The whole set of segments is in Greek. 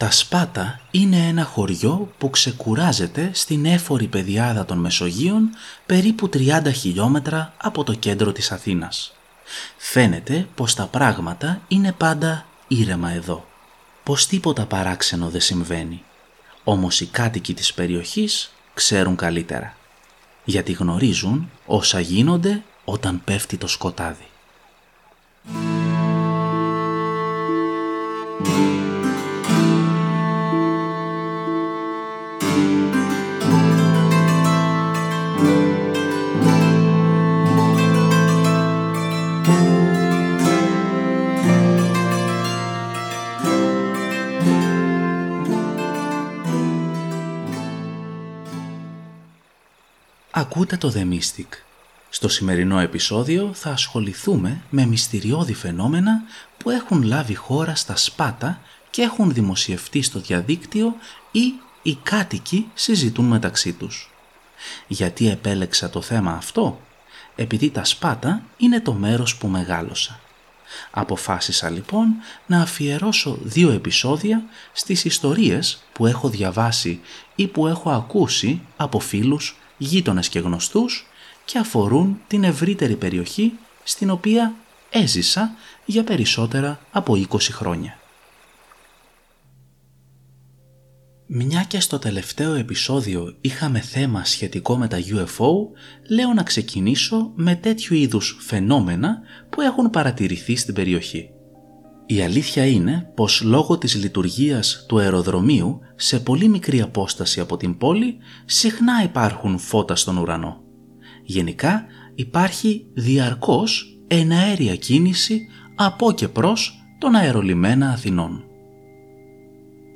Τα Σπάτα είναι ένα χωριό που ξεκουράζεται στην έφορη πεδιάδα των Μεσογείων περίπου 30 χιλιόμετρα από το κέντρο της Αθήνας. Φαίνεται πως τα πράγματα είναι πάντα ήρεμα εδώ. Πως τίποτα παράξενο δεν συμβαίνει. Όμως οι κάτοικοι της περιοχής ξέρουν καλύτερα. Γιατί γνωρίζουν όσα γίνονται όταν πέφτει το σκοτάδι. Ακούτε το The Mystic. Στο σημερινό επεισόδιο θα ασχοληθούμε με μυστηριώδη φαινόμενα που έχουν λάβει χώρα στα Σπάτα και έχουν δημοσιευτεί στο διαδίκτυο ή οι κάτοικοι συζητούν μεταξύ τους. Γιατί επέλεξα το θέμα αυτό; Επειδή τα Σπάτα είναι το μέρος που μεγάλωσα. Αποφάσισα λοιπόν να αφιερώσω δύο επεισόδια στις ιστορίες που έχω διαβάσει ή που έχω ακούσει από φίλους γείτονες και γνωστούς και αφορούν την ευρύτερη περιοχή στην οποία έζησα για περισσότερα από 20 χρόνια. Μια και στο τελευταίο επεισόδιο είχαμε θέμα σχετικό με τα UFO, λέω να ξεκινήσω με τέτοιου είδους φαινόμενα που έχουν παρατηρηθεί στην περιοχή. Η αλήθεια είναι πως λόγω της λειτουργίας του αεροδρομίου σε πολύ μικρή απόσταση από την πόλη συχνά υπάρχουν φώτα στον ουρανό. Γενικά υπάρχει διαρκώς εναέρια κίνηση από και προς τον αερολιμένα Αθηνών.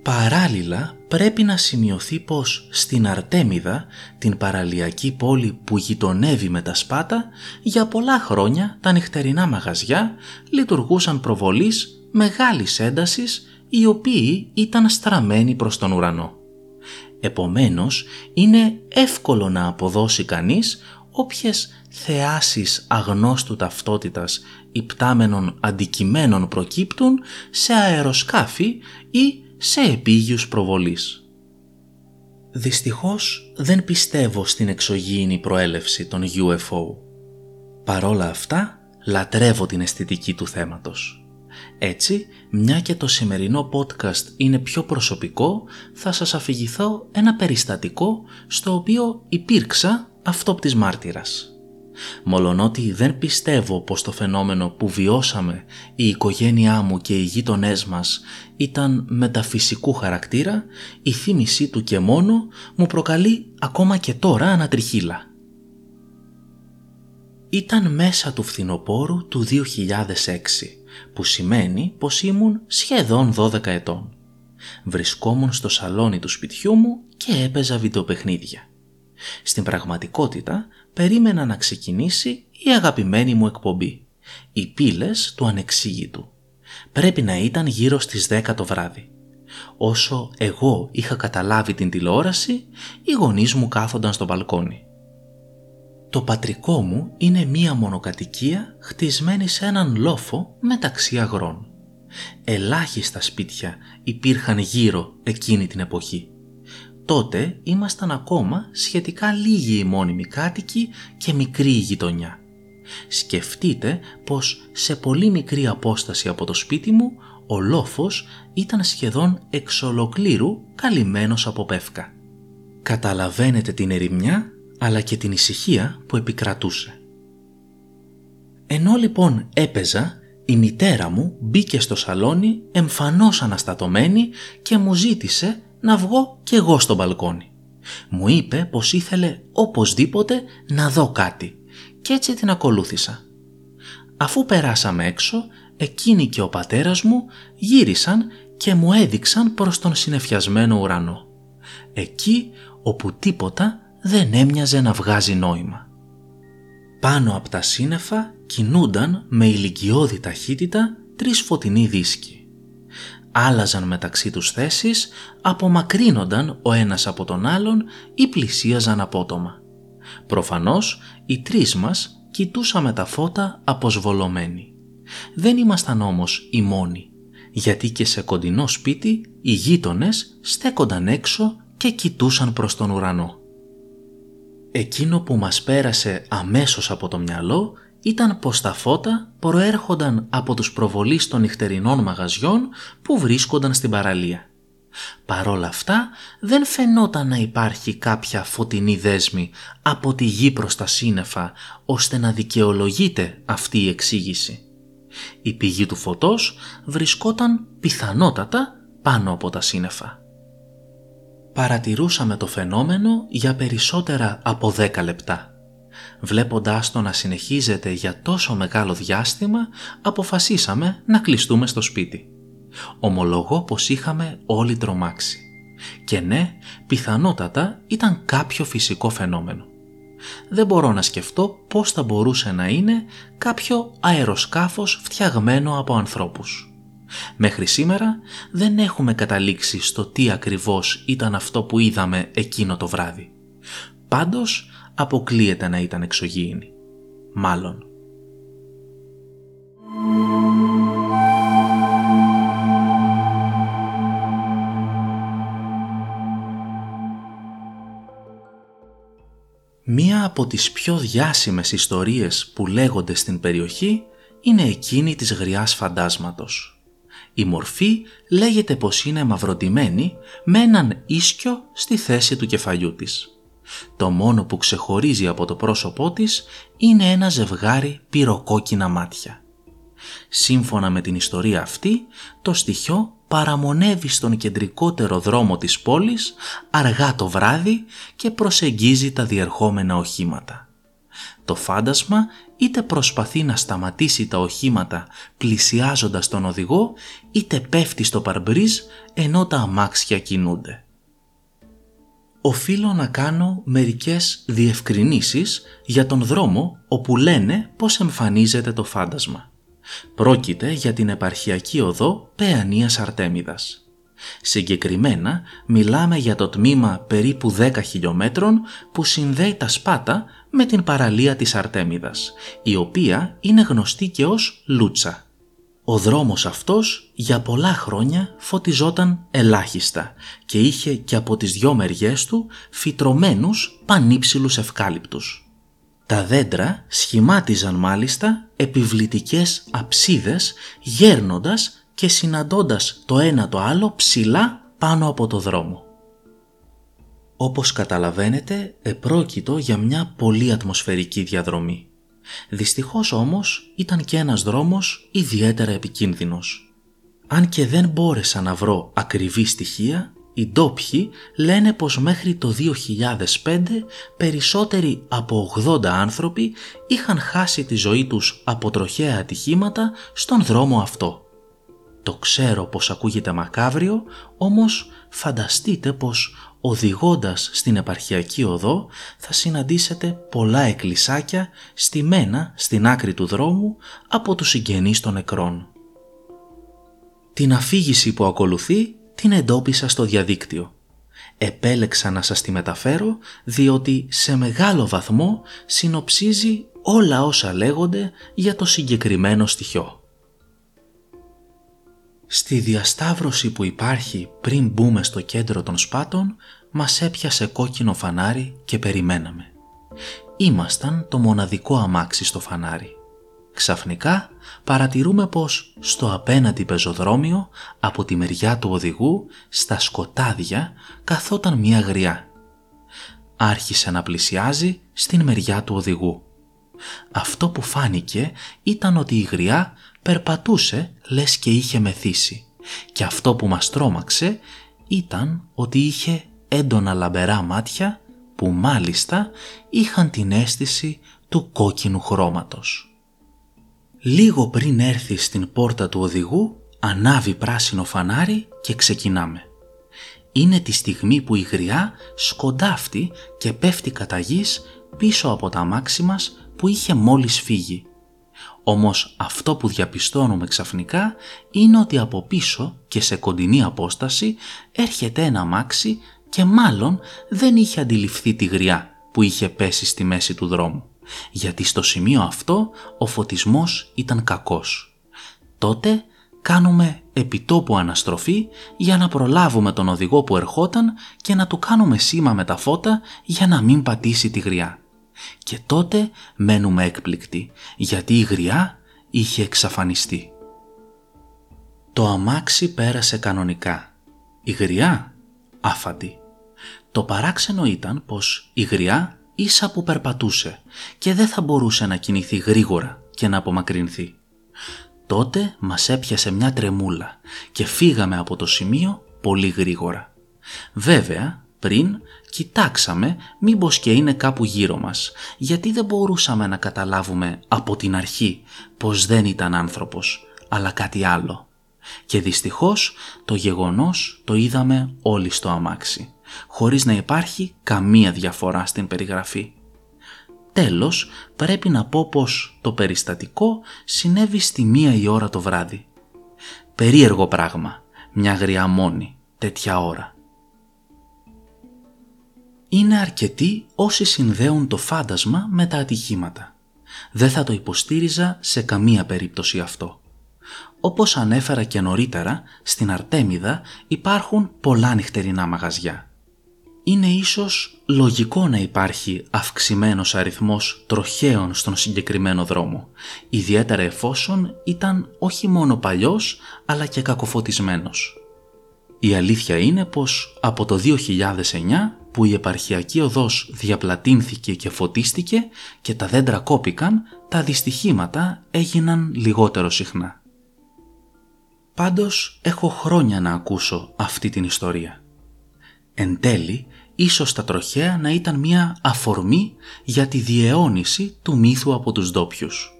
Παράλληλα πρέπει να σημειωθεί πως στην Αρτέμιδα, την παραλιακή πόλη που γειτονεύει με τα Σπάτα, για πολλά χρόνια τα νυχτερινά μαγαζιά λειτουργούσαν προβολής μεγάλης έντασης οι οποίοι ήταν στραμμένοι προς τον ουρανό. Επομένως, είναι εύκολο να αποδώσει κανείς όποιες θεάσεις αγνώστου ταυτότητας υπτάμενων αντικειμένων προκύπτουν σε αεροσκάφη ή σε επίγειους προβολής. Δυστυχώς δεν πιστεύω στην εξωγήινη προέλευση των UFO. Παρόλα αυτά, λατρεύω την αισθητική του θέματος. Έτσι, μια και το σημερινό podcast είναι πιο προσωπικό, θα σας αφηγηθώ ένα περιστατικό στο οποίο υπήρξα αυτόπτης μάρτυρας. Μολονότι δεν πιστεύω πως το φαινόμενο που βιώσαμε η οικογένειά μου και οι γείτονές μας ήταν μεταφυσικού χαρακτήρα, η θύμησή του και μόνο μου προκαλεί ακόμα και τώρα ανατριχίλα. Ήταν μέσα του φθινοπόρου του 2006 που σημαίνει πως ήμουν σχεδόν 12 ετών. Βρισκόμουν στο σαλόνι του σπιτιού μου και έπαιζα βιντεοπαιχνίδια. Στην πραγματικότητα περίμενα να ξεκινήσει η αγαπημένη μου εκπομπή, οι πύλες του ανεξήγητου. Πρέπει να ήταν γύρω στις 10 το βράδυ. Όσο εγώ είχα καταλάβει την τηλεόραση, οι γονείς μου κάθονταν στο μπαλκόνι. Το πατρικό μου είναι μία μονοκατοικία χτισμένη σε έναν λόφο μεταξύ αγρών. Ελάχιστα σπίτια υπήρχαν γύρω εκείνη την εποχή. Τότε ήμασταν ακόμα σχετικά λίγοι οι μόνιμοι κάτοικοι και μικρή η γειτονιά. Σκεφτείτε πως σε πολύ μικρή απόσταση από το σπίτι μου ο λόφος ήταν σχεδόν εξ ολοκλήρου καλυμμένος από πεύκα. Καταλαβαίνετε την ερημιά; Αλλά και την ησυχία που επικρατούσε. Ενώ λοιπόν έπαιζα, η μητέρα μου μπήκε στο σαλόνι εμφανώς αναστατωμένη και μου ζήτησε να βγω κι εγώ στο μπαλκόνι. Μου είπε πως ήθελε οπωσδήποτε να δω κάτι και έτσι την ακολούθησα. Αφού περάσαμε έξω, εκείνη και ο πατέρας μου γύρισαν και μου έδειξαν προς τον συνεφιασμένο ουρανό. Εκεί όπου τίποτα δεν έμοιαζε να βγάζει νόημα. Πάνω από τα σύννεφα κινούνταν με ηλικιώδη ταχύτητα τρεις φωτεινοί δίσκοι. Άλλαζαν μεταξύ τους θέσεις, απομακρύνονταν ο ένας από τον άλλον ή πλησίαζαν απότομα. Προφανώς οι τρεις μας κοιτούσαμε τα φώτα αποσβολωμένοι. Δεν ήμασταν όμως οι μόνοι. γιατί και σε κοντινό σπίτι οι γείτονες στέκονταν έξω και κοιτούσαν προς τον ουρανό. Εκείνο που μας πέρασε αμέσως από το μυαλό ήταν πως τα φώτα προέρχονταν από τους προβολείς των νυχτερινών μαγαζιών που βρίσκονταν στην παραλία. Παρόλα αυτά δεν φαινόταν να υπάρχει κάποια φωτεινή δέσμη από τη γη προς τα σύννεφα ώστε να δικαιολογείται αυτή η εξήγηση. Η πηγή του φωτός βρισκόταν πιθανότατα πάνω από τα σύννεφα. Παρατηρούσαμε το φαινόμενο για περισσότερα από 10 λεπτά. Βλέποντάς το να συνεχίζεται για τόσο μεγάλο διάστημα, αποφασίσαμε να κλειστούμε στο σπίτι. Ομολογώ πως είχαμε όλοι τρομάξει. Και ναι, πιθανότατα ήταν κάποιο φυσικό φαινόμενο. Δεν μπορώ να σκεφτώ πώς θα μπορούσε να είναι κάποιο αεροσκάφος φτιαγμένο από ανθρώπους. Μέχρι σήμερα δεν έχουμε καταλήξει στο τι ακριβώς ήταν αυτό που είδαμε εκείνο το βράδυ. Πάντως αποκλείεται να ήταν εξωγήινη. Μάλλον. Μία από τις πιο διάσημες ιστορίες που λέγονται στην περιοχή είναι εκείνη της γριάς φαντάσματος. Η μορφή λέγεται πως είναι μαυροντημένη με έναν ίσκιο στη θέση του κεφαλιού της. Το μόνο που ξεχωρίζει από το πρόσωπό της είναι ένα ζευγάρι πυροκόκκινα μάτια. Σύμφωνα με την ιστορία αυτή, το στοιχείο παραμονεύει στον κεντρικότερο δρόμο της πόλης αργά το βράδυ και προσεγγίζει τα διερχόμενα οχήματα. Το φάντασμα είτε προσπαθεί να σταματήσει τα οχήματα πλησιάζοντας τον οδηγό είτε πέφτει στο παρμπρίζ ενώ τα αμάξια κινούνται. Οφείλω να κάνω μερικές διευκρινήσεις για τον δρόμο όπου λένε πως εμφανίζεται το φάντασμα. Πρόκειται για την επαρχιακή οδό Παιανίας Αρτέμιδας. Συγκεκριμένα μιλάμε για το τμήμα περίπου 10 χιλιόμετρων που συνδέει τα Σπάτα με την παραλία της Αρτέμιδας, η οποία είναι γνωστή και ως Λούτσα. Ο δρόμος αυτός για πολλά χρόνια φωτιζόταν ελάχιστα και είχε και από τις δυο μεριές του φυτρωμένους πανύψηλους ευκάλυπτους. Τα δέντρα σχημάτιζαν μάλιστα επιβλητικές αψίδες γέρνοντας και συναντώντας το ένα το άλλο ψηλά πάνω από το δρόμο. Όπως καταλαβαίνετε επρόκειτο για μια πολύ ατμοσφαιρική διαδρομή. Δυστυχώς όμως ήταν και ένας δρόμος ιδιαίτερα επικίνδυνος. Αν και δεν μπόρεσα να βρω ακριβή στοιχεία, οι ντόπιοι λένε πως μέχρι το 2005 περισσότεροι από 80 άνθρωποι είχαν χάσει τη ζωή τους από τροχαία ατυχήματα στον δρόμο αυτό. Το ξέρω πως ακούγεται μακάβριο, όμως φανταστείτε πως οδηγώντας στην επαρχιακή οδό θα συναντήσετε πολλά εκκλησάκια στημένα στην άκρη του δρόμου από τους συγγενείς των νεκρών. Την αφήγηση που ακολουθεί την εντόπισα στο διαδίκτυο. Επέλεξα να σας τη μεταφέρω διότι σε μεγάλο βαθμό συνοψίζει όλα όσα λέγονται για το συγκεκριμένο στοιχείο. Στη διασταύρωση που υπάρχει πριν μπούμε στο κέντρο των σπάτων μας έπιασε κόκκινο φανάρι και περιμέναμε. Ήμασταν το μοναδικό αμάξι στο φανάρι. Ξαφνικά παρατηρούμε πως στο απέναντι πεζοδρόμιο από τη μεριά του οδηγού στα σκοτάδια καθόταν μία γριά. Άρχισε να πλησιάζει στην μεριά του οδηγού. Αυτό που φάνηκε ήταν ότι η γριά περπατούσε λες και είχε μεθύσει και αυτό που μας τρόμαξε ήταν ότι είχε έντονα λαμπερά μάτια που μάλιστα είχαν την αίσθηση του κόκκινου χρώματος. Λίγο πριν έρθει στην πόρτα του οδηγού, ανάβει πράσινο φανάρι και ξεκινάμε. Είναι τη στιγμή που η γριά σκοντάφτει και πέφτει κατά γης πίσω από τα αμάξι μας που είχε μόλις φύγει. Όμως αυτό που διαπιστώνουμε ξαφνικά είναι ότι από πίσω και σε κοντινή απόσταση έρχεται ένα αμάξι και μάλλον δεν είχε αντιληφθεί τη γριά που είχε πέσει στη μέση του δρόμου γιατί στο σημείο αυτό ο φωτισμός ήταν κακός. Τότε κάνουμε επιτόπου αναστροφή για να προλάβουμε τον οδηγό που ερχόταν και να του κάνουμε σήμα με τα φώτα για να μην πατήσει τη γριά. Και τότε μένουμε έκπληκτοι γιατί η γριά είχε εξαφανιστεί. Το αμάξι πέρασε κανονικά. Η γριά άφαντη. Το παράξενο ήταν πως η γριά ίσα που περπατούσε και δεν θα μπορούσε να κινηθεί γρήγορα και να απομακρυνθεί. Τότε μας έπιασε μια τρεμούλα και φύγαμε από το σημείο πολύ γρήγορα. Βέβαια, πριν κοιτάξαμε μήπως και είναι κάπου γύρω μας, γιατί δεν μπορούσαμε να καταλάβουμε από την αρχή πως δεν ήταν άνθρωπος, αλλά κάτι άλλο. Και δυστυχώς το γεγονός το είδαμε όλοι στο αμάξι, χωρίς να υπάρχει καμία διαφορά στην περιγραφή. Τέλος, πρέπει να πω πως το περιστατικό συνέβη στη μία η ώρα το βράδυ. Περίεργο πράγμα, μια γριά μόνη, τέτοια ώρα. Είναι αρκετοί όσοι συνδέουν το φάντασμα με τα ατυχήματα. Δεν θα το υποστήριζα σε καμία περίπτωση αυτό. Όπως ανέφερα και νωρίτερα, στην Αρτέμιδα υπάρχουν πολλά νυχτερινά μαγαζιά είναι ίσως λογικό να υπάρχει αυξημένος αριθμός τροχαίων στον συγκεκριμένο δρόμο, ιδιαίτερα εφόσον ήταν όχι μόνο παλιός αλλά και κακοφωτισμένος. Η αλήθεια είναι πως από το 2009 που η επαρχιακή οδός διαπλατίνθηκε και φωτίστηκε και τα δέντρα κόπηκαν, τα δυστυχήματα έγιναν λιγότερο συχνά. Πάντως έχω χρόνια να ακούσω αυτή την ιστορία. Εν τέλει, ίσως τα τροχέα να ήταν μια αφορμή για τη διαιώνιση του μύθου από τους ντόπιους.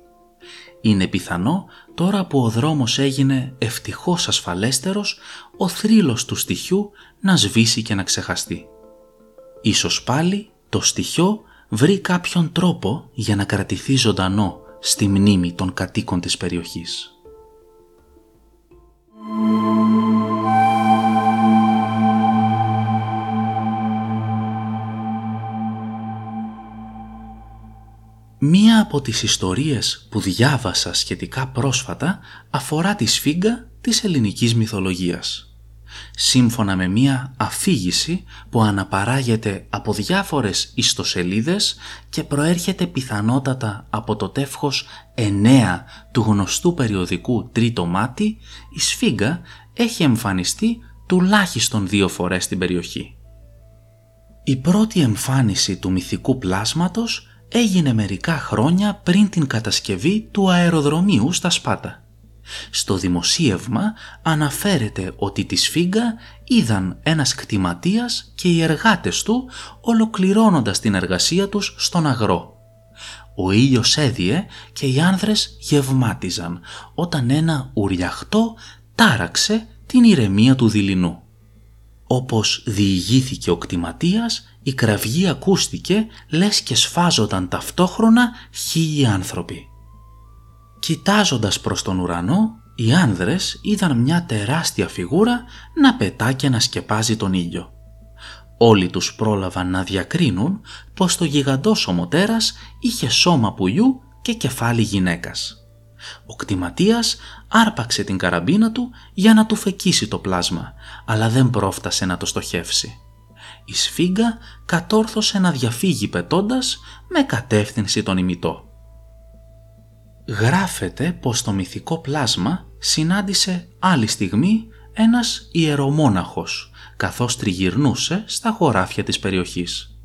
Είναι πιθανό τώρα που ο δρόμος έγινε ευτυχώς ασφαλέστερος, ο θρύλος του στοιχιού να σβήσει και να ξεχαστεί. Ίσως πάλι το στοιχείο βρει κάποιον τρόπο για να κρατηθεί ζωντανό στη μνήμη των κατοίκων της περιοχής. Μία από τις ιστορίες που διάβασα σχετικά πρόσφατα αφορά τη σφίγγα της ελληνικής μυθολογίας. Σύμφωνα με μία αφήγηση που αναπαράγεται από διάφορες ιστοσελίδες και προέρχεται πιθανότατα από το τεύχος 9 του γνωστού περιοδικού «Τρίτο μάτι», η σφίγγα έχει εμφανιστεί τουλάχιστον δύο φορές στην περιοχή. Η πρώτη εμφάνιση του μυθικού πλάσματος έγινε μερικά χρόνια πριν την κατασκευή του αεροδρομίου στα Σπάτα. Στο δημοσίευμα αναφέρεται ότι τη σφίγγα είδαν ένας κτηματίας και οι εργάτες του ολοκληρώνοντας την εργασία τους στον αγρό. Ο ήλιος έδιε και οι άνδρες γευμάτιζαν όταν ένα ουριαχτό τάραξε την ηρεμία του δειλινού. Όπως διηγήθηκε ο κτηματίας, η κραυγή ακούστηκε λες και σφάζονταν ταυτόχρονα χίλιοι άνθρωποι. Κοιτάζοντας προς τον ουρανό, οι άνδρες είδαν μια τεράστια φιγούρα να πετά και να σκεπάζει τον ήλιο. Όλοι τους πρόλαβαν να διακρίνουν πως το γιγαντόσωμο τέρας είχε σώμα πουλιού και κεφάλι γυναίκας. Ο κτηματίας άρπαξε την καραμπίνα του για να του φεκίσει το πλάσμα, αλλά δεν πρόφτασε να το στοχεύσει η σφίγγα κατόρθωσε να διαφύγει πετώντας με κατεύθυνση τον ημιτό. Γράφεται πως το μυθικό πλάσμα συνάντησε άλλη στιγμή ένας ιερομόναχος καθώς τριγυρνούσε στα χωράφια της περιοχής.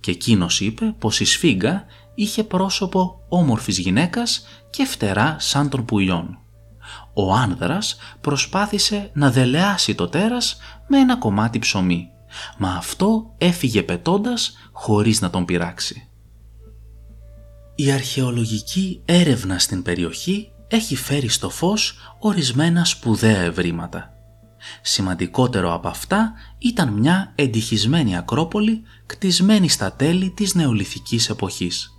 Και εκείνος είπε πως η σφίγγα είχε πρόσωπο όμορφης γυναίκας και φτερά σαν των πουλιών. Ο άνδρας προσπάθησε να δελεάσει το τέρας με ένα κομμάτι ψωμί μα αυτό έφυγε πετώντας χωρίς να τον πειράξει. Η αρχαιολογική έρευνα στην περιοχή έχει φέρει στο φως ορισμένα σπουδαία ευρήματα. Σημαντικότερο από αυτά ήταν μια εντυχισμένη ακρόπολη κτισμένη στα τέλη της νεολιθικής εποχής.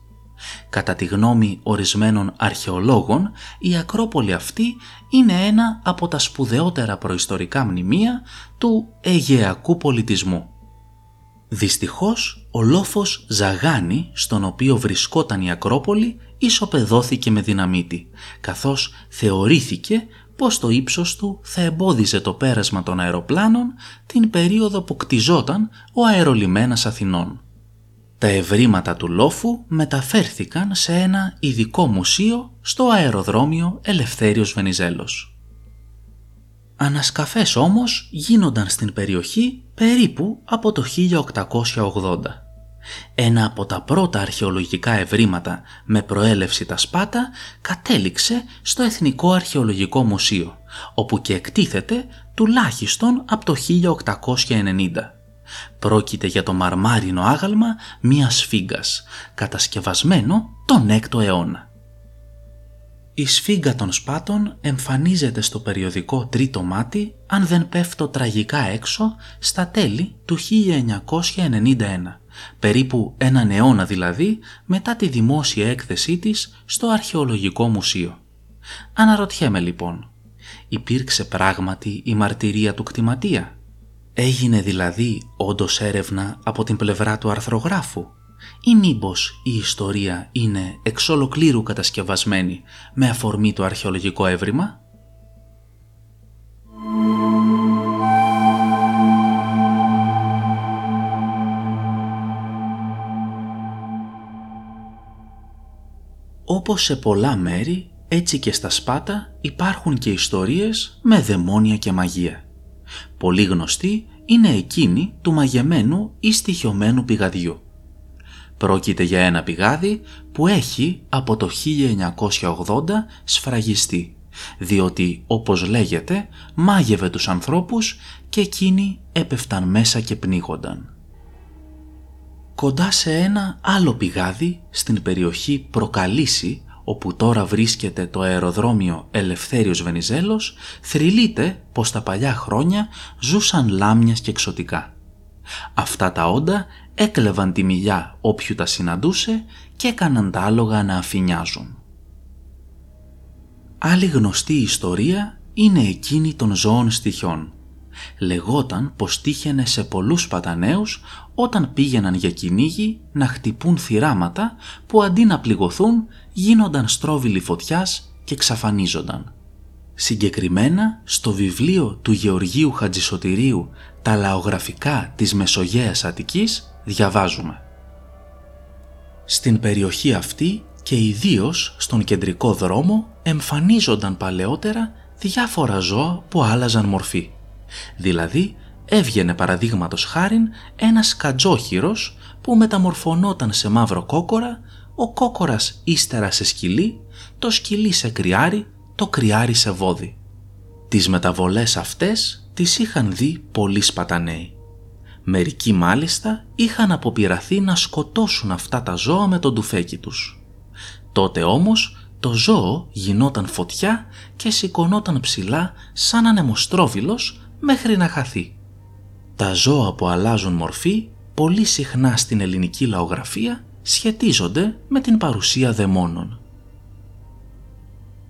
Κατά τη γνώμη ορισμένων αρχαιολόγων, η Ακρόπολη αυτή είναι ένα από τα σπουδαιότερα προϊστορικά μνημεία του Αιγαιακού πολιτισμού. Δυστυχώς, ο λόφος Ζαγάνη, στον οποίο βρισκόταν η Ακρόπολη, ισοπεδώθηκε με δυναμίτη, καθώς θεωρήθηκε πως το ύψος του θα εμπόδιζε το πέρασμα των αεροπλάνων την περίοδο που κτιζόταν ο αερολιμένας Αθηνών. Τα ευρήματα του λόφου μεταφέρθηκαν σε ένα ειδικό μουσείο στο αεροδρόμιο Ελευθέριος Βενιζέλος. Ανασκαφές όμως γίνονταν στην περιοχή περίπου από το 1880. Ένα από τα πρώτα αρχαιολογικά ευρήματα με προέλευση τα Σπάτα κατέληξε στο Εθνικό Αρχαιολογικό Μουσείο, όπου και εκτίθεται τουλάχιστον από το 1890. Πρόκειται για το μαρμάρινο άγαλμα μιας φίγκας, κατασκευασμένο τον 6ο αιώνα. Η σφίγγα των σπάτων εμφανίζεται στο περιοδικό «Τρίτο μάτι» αν δεν πέφτω τραγικά έξω στα τέλη του 1991, περίπου έναν αιώνα δηλαδή μετά τη δημόσια έκθεσή της στο Αρχαιολογικό Μουσείο. Αναρωτιέμαι λοιπόν, υπήρξε πράγματι η μαρτυρία του κτηματία; Έγινε δηλαδή όντως έρευνα από την πλευρά του αρθρογράφου; Ή μήπως η ιστορία είναι εξ ολοκλήρου κατασκευασμένη με αφορμή το αρχαιολογικό έβριμα; Όπως σε πολλά μέρη, έτσι και στα Σπάτα υπάρχουν και ιστορίες με δαιμόνια και μαγεία. Πολύ γνωστή είναι εκείνη του μαγεμένου ή στοιχειωμένου πηγαδιού. Πρόκειται για ένα πηγάδι που έχει από το 1980 σφραγιστεί, διότι όπως λέγεται μάγευε τους ανθρώπους και εκείνοι έπεφταν μέσα και πνίγονταν. Κοντά σε ένα άλλο πηγάδι στην περιοχή Προκαλύση όπου τώρα βρίσκεται το αεροδρόμιο Ελευθέριος Βενιζέλος, θρυλείται πως τα παλιά χρόνια ζούσαν λάμιας και εξωτικά. Αυτά τα όντα έκλεβαν τη μιλιά όποιου τα συναντούσε και έκαναν τα άλογα να αφηνιάζουν. Άλλη γνωστή ιστορία είναι εκείνη των ζώων στοιχιών. Λεγόταν πως τύχαινε σε πολλούς παταναίους όταν πήγαιναν για κυνήγι να χτυπούν θυράματα που αντί να πληγωθούν γίνονταν στρόβιλοι φωτιάς και ξαφανίζονταν. Συγκεκριμένα στο βιβλίο του Γεωργίου Χατζησωτηρίου «Τα λαογραφικά της Μεσογέας Αττικής» διαβάζουμε. Στην περιοχή αυτή και ιδίως στον κεντρικό δρόμο εμφανίζονταν παλαιότερα διάφορα ζώα που άλλαζαν μορφή. Δηλαδή έβγαινε παραδείγματος χάριν ένας κατζόχυρος που μεταμορφωνόταν σε μαύρο κόκορα, ο κόκορας ύστερα σε σκυλί, το σκυλί σε κρυάρι, το κρυάρι σε βόδι. Τις μεταβολές αυτές τις είχαν δει πολλοί σπαταναίοι. Μερικοί μάλιστα είχαν αποπειραθεί να σκοτώσουν αυτά τα ζώα με τον τουφέκι τους. Τότε όμως το ζώο γινόταν φωτιά και σηκωνόταν ψηλά σαν ανεμοστρόβιλος μέχρι να χαθεί. Τα ζώα που αλλάζουν μορφή πολύ συχνά στην ελληνική λαογραφία σχετίζονται με την παρουσία δαιμόνων.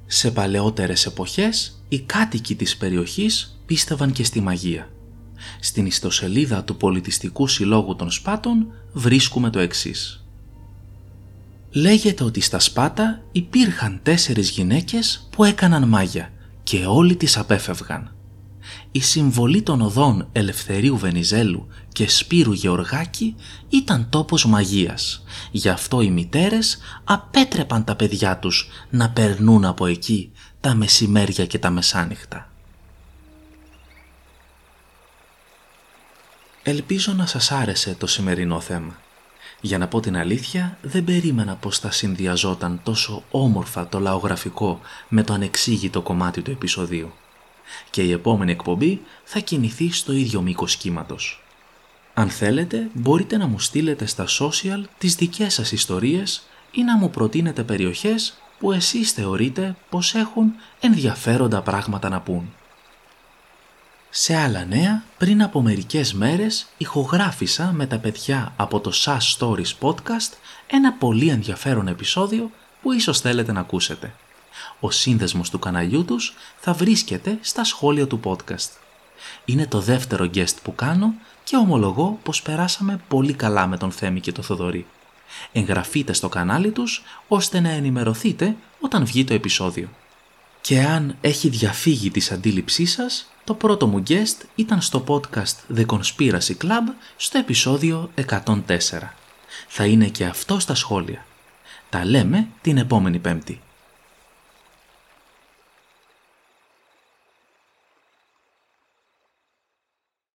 Σε παλαιότερες εποχές οι κάτοικοι της περιοχής πίστευαν και στη μαγεία. Στην ιστοσελίδα του Πολιτιστικού Συλλόγου των Σπάτων βρίσκουμε το εξής. Λέγεται ότι στα Σπάτα υπήρχαν τέσσερις γυναίκες που έκαναν μάγια και όλοι τις απέφευγαν. Η συμβολή των οδών Ελευθερίου Βενιζέλου και Σπύρου Γεωργάκη ήταν τόπος μαγείας. Γι' αυτό οι μητέρες απέτρεπαν τα παιδιά τους να περνούν από εκεί τα μεσημέρια και τα μεσάνυχτα. Ελπίζω να σας άρεσε το σημερινό θέμα. Για να πω την αλήθεια, δεν περίμενα πως θα συνδυαζόταν τόσο όμορφα το λαογραφικό με το ανεξήγητο κομμάτι του επεισοδίου. Και η επόμενη εκπομπή θα κινηθεί στο ίδιο μήκος κύματος. Αν θέλετε, μπορείτε να μου στείλετε στα social τις δικές σας ιστορίες ή να μου προτείνετε περιοχές που εσείς θεωρείτε πως έχουν ενδιαφέροντα πράγματα να πούν. Σε άλλα νέα, πριν από μερικές μέρες ηχογράφησα με τα παιδιά από το SAS Stories Podcast ένα πολύ ενδιαφέρον επεισόδιο που ίσως θέλετε να ακούσετε. Ο σύνδεσμος του καναλιού τους θα βρίσκεται στα σχόλια του podcast. Είναι το δεύτερο guest που κάνω και ομολογώ πως περάσαμε πολύ καλά με τον Θέμη και τον Θοδωρή. Εγγραφείτε στο κανάλι τους ώστε να ενημερωθείτε όταν βγει το επεισόδιο. Και αν έχει διαφύγει της αντίληψής σας, το πρώτο μου guest ήταν στο podcast The Conspiracy Club στο επεισόδιο 104. Θα είναι και αυτό στα σχόλια. Τα λέμε την επόμενη πέμπτη.